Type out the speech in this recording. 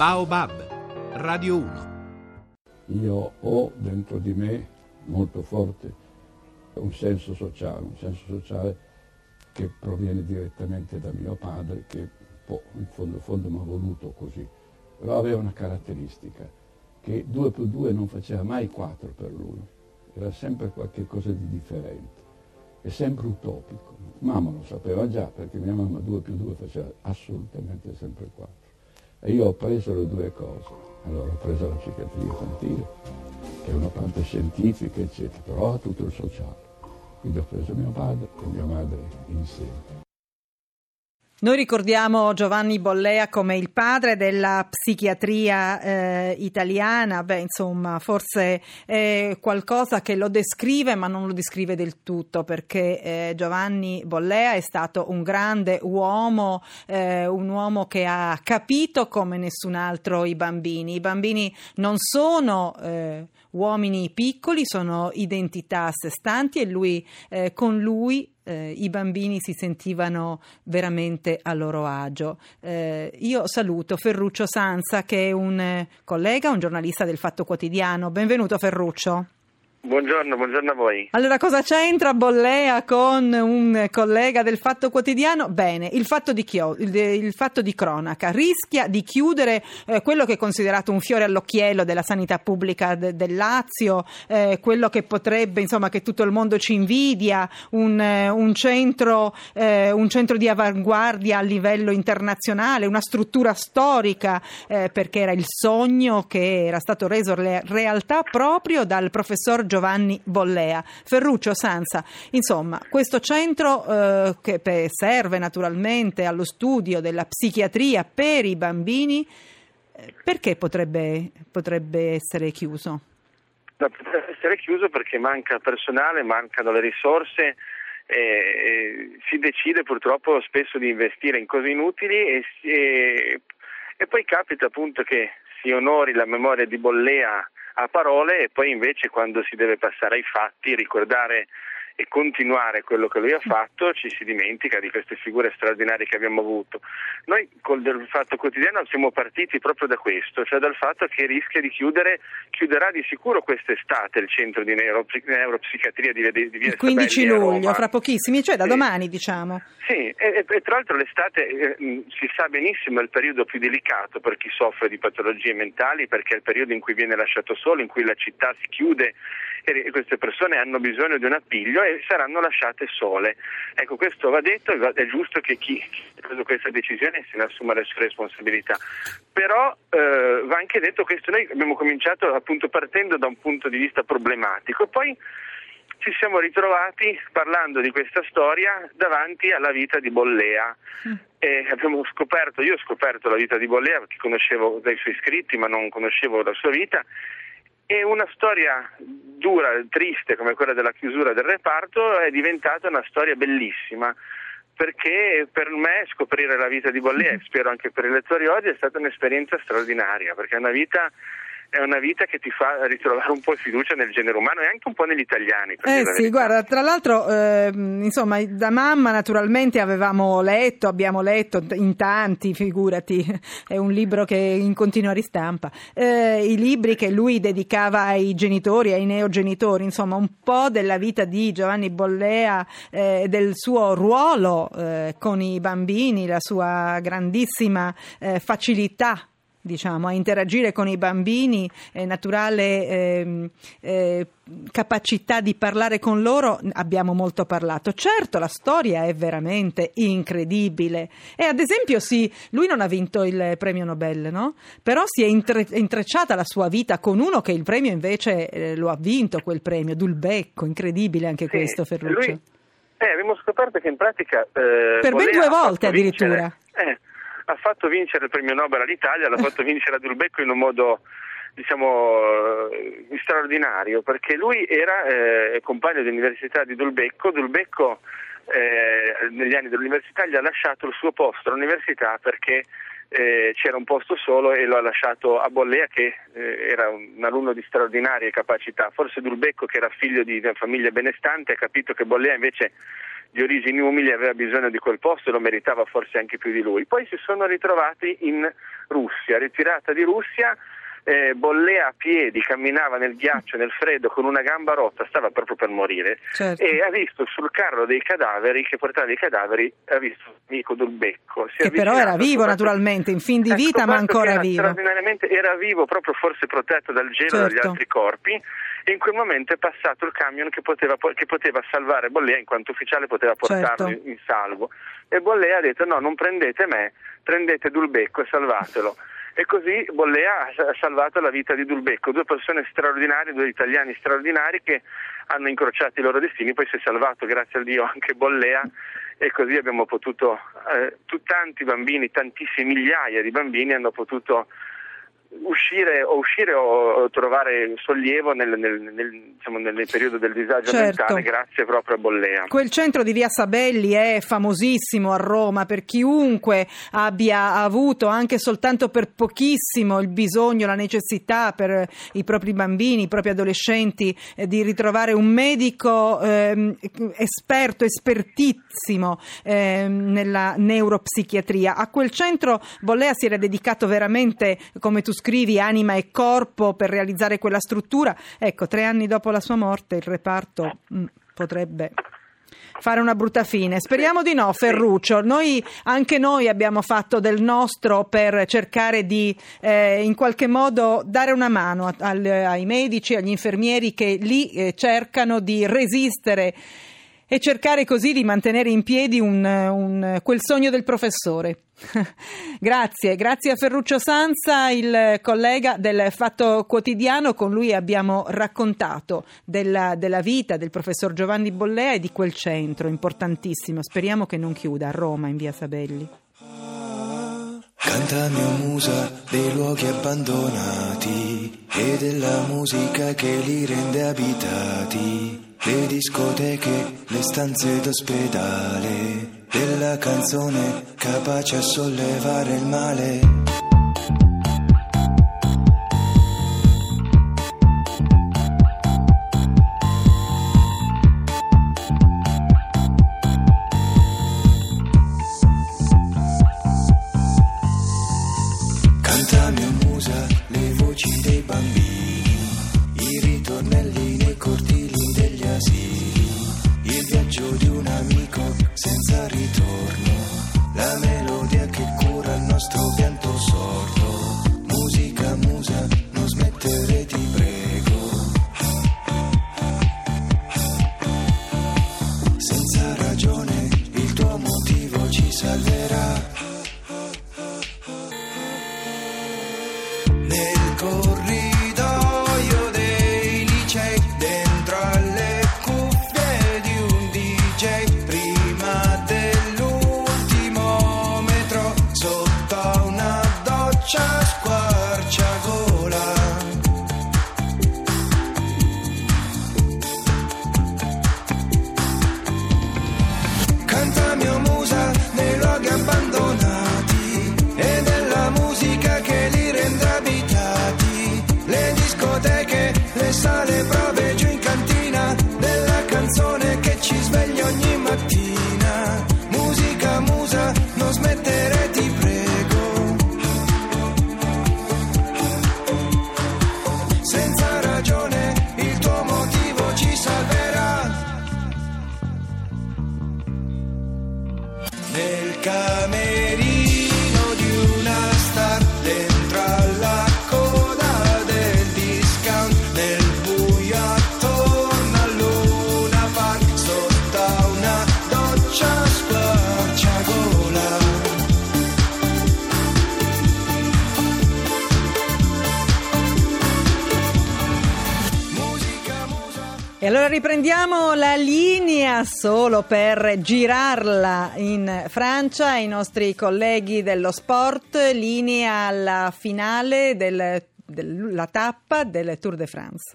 Baobab, Radio 1. Io ho dentro di me molto forte un senso sociale, un senso sociale che proviene direttamente da mio padre, che boh, in fondo, in fondo mi ha voluto così, però aveva una caratteristica, che 2 più 2 non faceva mai 4 per lui, era sempre qualcosa di differente, è sempre utopico. Mamma lo sapeva già perché mia mamma 2 più 2 faceva assolutamente sempre 4. E io ho preso le due cose. Allora ho preso la psichiatria infantile, che è una parte scientifica, eccetera, però ha tutto il sociale. Quindi ho preso mio padre e mia madre insieme. Noi ricordiamo Giovanni Bollea come il padre della psichiatria eh, italiana, beh insomma forse è qualcosa che lo descrive ma non lo descrive del tutto perché eh, Giovanni Bollea è stato un grande uomo, eh, un uomo che ha capito come nessun altro i bambini. I bambini non sono eh, uomini piccoli, sono identità a sé stanti e lui eh, con lui eh, i bambini si sentivano veramente a loro agio. Eh, io saluto Ferruccio Sanza che è un eh, collega, un giornalista del Fatto Quotidiano. Benvenuto Ferruccio. Buongiorno, buongiorno a voi. Allora, cosa c'entra Bollea con un collega del Fatto Quotidiano? Bene, il fatto di, chio, il, il fatto di cronaca rischia di chiudere eh, quello che è considerato un fiore all'occhiello della sanità pubblica de, del Lazio, eh, quello che potrebbe, insomma, che tutto il mondo ci invidia, un, eh, un, centro, eh, un centro, di avanguardia a livello internazionale, una struttura storica, eh, perché era il sogno che era stato reso realtà proprio dal professor Giovanni Bollea. Ferruccio Sanza, insomma, questo centro eh, che serve naturalmente allo studio della psichiatria per i bambini, eh, perché potrebbe, potrebbe essere chiuso? Potrebbe essere chiuso perché manca personale, mancano le risorse. Eh, si decide purtroppo spesso di investire in cose inutili e, e, e poi capita appunto che si onori la memoria di Bollea a parole e poi invece quando si deve passare ai fatti ricordare e continuare quello che lui ha fatto, ci si dimentica di queste figure straordinarie che abbiamo avuto. Noi col del Fatto Quotidiano siamo partiti proprio da questo, cioè dal fatto che rischia di chiudere, chiuderà di sicuro quest'estate il centro di neuropsichiatria di, di, di Via Il 15 luglio, fra pochissimi, cioè da sì. domani diciamo. Sì, e, e, e, tra l'altro l'estate eh, si sa benissimo è il periodo più delicato per chi soffre di patologie mentali perché è il periodo in cui viene lasciato solo, in cui la città si chiude e queste persone hanno bisogno di un appiglio e saranno lasciate sole. Ecco, questo va detto, è giusto che chi ha preso questa decisione se ne assuma le sue responsabilità. Però eh, va anche detto questo, noi abbiamo cominciato appunto partendo da un punto di vista problematico e poi ci siamo ritrovati parlando di questa storia davanti alla vita di Bollea. Mm. E abbiamo scoperto, io ho scoperto la vita di Bollea perché conoscevo dai suoi scritti ma non conoscevo la sua vita e una storia dura, triste come quella della chiusura del reparto è diventata una storia bellissima perché per me scoprire la vita di Bollea spero anche per i lettori oggi è stata un'esperienza straordinaria perché è una vita è una vita che ti fa ritrovare un po' fiducia nel genere umano e anche un po' negli italiani. Eh sì, guarda, tra l'altro, eh, insomma, da mamma naturalmente avevamo letto, abbiamo letto in tanti, figurati, è un libro che in continua ristampa, eh, i libri che lui dedicava ai genitori, ai neogenitori, insomma, un po' della vita di Giovanni Bollea, eh, del suo ruolo eh, con i bambini, la sua grandissima eh, facilità diciamo, a interagire con i bambini, eh, naturale eh, eh, capacità di parlare con loro, abbiamo molto parlato. Certo, la storia è veramente incredibile e ad esempio sì, lui non ha vinto il premio Nobel, no? Però si è intre- intrecciata la sua vita con uno che il premio invece eh, lo ha vinto quel premio, Dulbecco, incredibile anche sì, questo Ferruccio. Lui, eh, abbiamo scoperto che in pratica... Eh, per ben due volte addirittura. Ha fatto vincere il premio Nobel all'Italia, l'ha fatto vincere a Dulbecco in un modo diciamo eh, straordinario perché lui era eh, compagno di università di Dulbecco, Dulbecco eh, negli anni dell'università gli ha lasciato il suo posto all'università perché eh, c'era un posto solo e lo ha lasciato a Bollea che eh, era un, alunno di straordinarie capacità. Forse Dulbecco che era figlio di una famiglia benestante ha capito che Bollea invece di origini umili aveva bisogno di quel posto e lo meritava forse anche più di lui. Poi si sono ritrovati in Russia, ritirata di Russia eh, bollea a piedi, camminava nel ghiaccio, nel freddo, con una gamba rotta, stava proprio per morire Certo. e ha visto sul carro dei cadaveri, che portava i cadaveri, ha visto l'amico Dulbecco. Si è Che però era vivo naturalmente, in fin di ha vita, ma ancora vivo. Straordinariamente era vivo, proprio forse protetto dal gelo e dagli Certo. altri corpi. E in quel momento è passato il camion che poteva, che poteva salvare Bollea, in quanto ufficiale poteva portarlo Certo. in, in salvo. E Bollea ha detto: No, non prendete me, prendete Dulbecco e salvatelo. E così Bollea ha ha salvato la vita di Dulbecco, due persone straordinarie, due italiani straordinari che hanno incrociato i loro destini, poi si è salvato, grazie a Dio, anche Bollea e così abbiamo potuto, eh, tu- tanti bambini, tantissime migliaia di bambini hanno potuto uscire o, uscire o trovare sollievo nel, nel- nel- diciamo, nel periodo del disagio Certo. mentale grazie proprio a Bollea. Quel centro di Via Sabelli è famosissimo a Roma per chiunque abbia avuto anche soltanto per pochissimo il bisogno, la necessità per i propri bambini, i propri adolescenti eh, di ritrovare un medico ehm, esperto, espertissimo ehm, nella neuropsichiatria. A quel centro Bollea si era dedicato veramente, come tu scrivi, anima e corpo per realizzare quella struttura. Ecco, tre anni dopo la sua morte il reparto mm, potrebbe fare una brutta fine. Speriamo di no, Ferruccio. Noi, anche noi abbiamo fatto del nostro per cercare di eh, in qualche modo dare una mano a- al- ai medici, agli infermieri che lì eh, cercano di resistere e cercare così di mantenere in piedi un- un- quel sogno del professore. grazie, grazie a Ferruccio Sanza, il collega del Fatto Quotidiano, con lui abbiamo raccontato della, della vita del professor Giovanni Bollea e di quel centro importantissimo, speriamo che non chiuda a Roma in via Sabelli. Canta mia musa dei luoghi abbandonati e della musica che li rende abitati. Le discoteche, le stanze d'ospedale, della canzone capace a sollevare il male. E allora riprendiamo la linea solo per girarla in Francia ai nostri colleghi dello sport, linea alla finale del- della tappa del Tour de France.